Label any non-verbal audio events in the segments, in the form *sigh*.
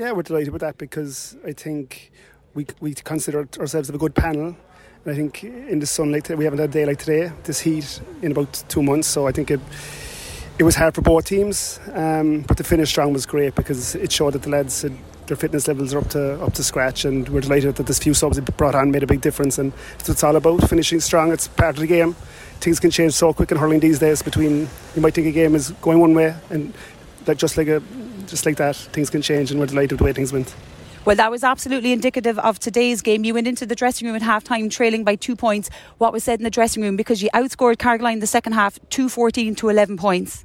Yeah, we're delighted with that because I think we we consider ourselves a good panel. And I think in the sunlight we haven't had a day like today, this heat in about two months. So I think it it was hard for both teams, um, but the finish strong was great because it showed that the lads had their fitness levels are up to up to scratch, and we're delighted that this few subs we brought on made a big difference. And that's what it's all about: finishing strong. It's part of the game. Things can change so quick in hurling these days. Between you might think a game is going one way, and like just like a just like that, things can change, and we're delighted with the way things went. Well, that was absolutely indicative of today's game. You went into the dressing room at half time trailing by two points. What was said in the dressing room? Because you outscored Carrigaline in the second half, 214 to 11 points.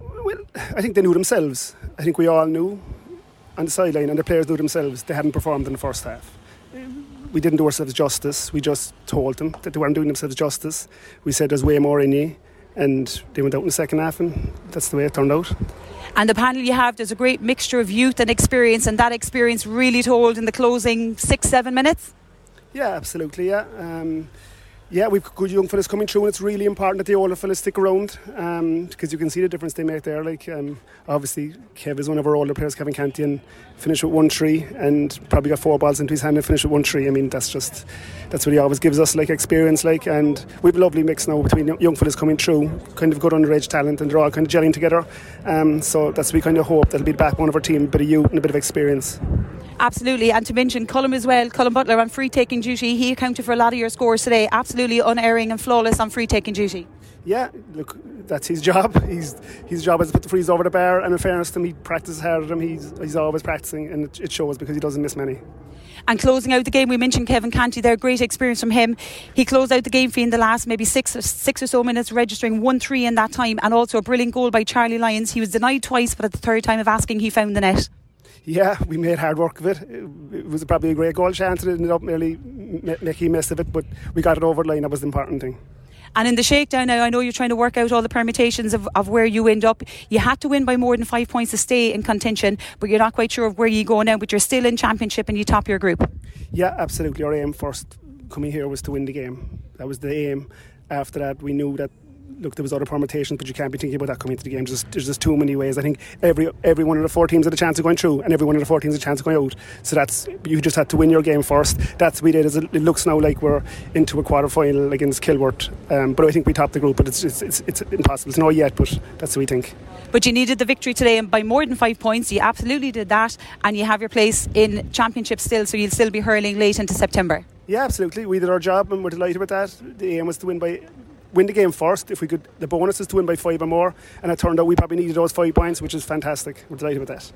Well, I think they knew themselves. I think we all knew on the sideline, and the players knew themselves they hadn't performed in the first half. We didn't do ourselves justice. We just told them that they weren't doing themselves justice. We said there's way more in you, and they went out in the second half, and that's the way it turned out. And the panel you have, there's a great mixture of youth and experience, and that experience really told in the closing six, seven minutes. Yeah, absolutely. Yeah. Um, yeah, we've got good young fellas coming through, and it's really important that the older fellas stick around because um, you can see the difference they make there. Like, um, obviously, Kev is one of our older players, Kevin Cantian, finished with one tree and probably got four balls into his hand and finished with one tree. I mean, that's just that's what he always gives us, like experience, like, and we've a lovely mix now between young fellas coming through, kind of good underage talent, and they're all kind of gelling together. Um, so that's what we kind of hope that'll be the backbone of our team, a bit of youth and a bit of experience. Absolutely, and to mention Colm as well, Colm Butler on free taking duty. He accounted for a lot of your scores today. Absolutely unerring and flawless on free taking duty. Yeah, look, that's his job. *laughs* He's his job is to put the frees over the bar. And in fairness to him, he practices hard at him. He's he's always practicing, and it, it shows because he doesn't miss many. And closing out the game, we mentioned Kevin Canty there. Great experience from him. He closed out the game for you in the last maybe six or six or so minutes, registering one three in that time, and also a brilliant goal by Charlie Lyons. He was denied twice, but at the third time of asking, he found the net yeah, we made hard work of it. It was probably a great goal chance. And it ended up nearly making a mess of it, but we got it over the line. That was the important thing. And in the shakedown now, I know you're trying to work out all the permutations of, of where you end up. You had to win by more than five points to stay in contention, but you're not quite sure of where you go now, but you're still in championship and you top your group. Yeah, absolutely. Our aim first coming here was to win the game. That was the aim. After that, we knew that look, there was other permutations, but you can't be thinking about that coming into the game. There's, there's just too many ways. I think every every one of the four teams had a chance of going through, and every one of the four teams had a chance of going out. So that's you just had to win your game first. That's what we did. It looks now like we're into a quarter final against Kilworth, um, but I think we topped the group. But it's, it's it's, it's impossible to know yet. But that's what we think. But you needed the victory today, and by more than five points, you absolutely did that, and you have your place in championship still. So you'll still be hurling late into September. Yeah, absolutely. We did our job, and we're delighted with that. The aim was to win by win the game first. If we could, the bonus is to win by five or more, and it turned out we probably needed those five points, which is fantastic. We're delighted with that.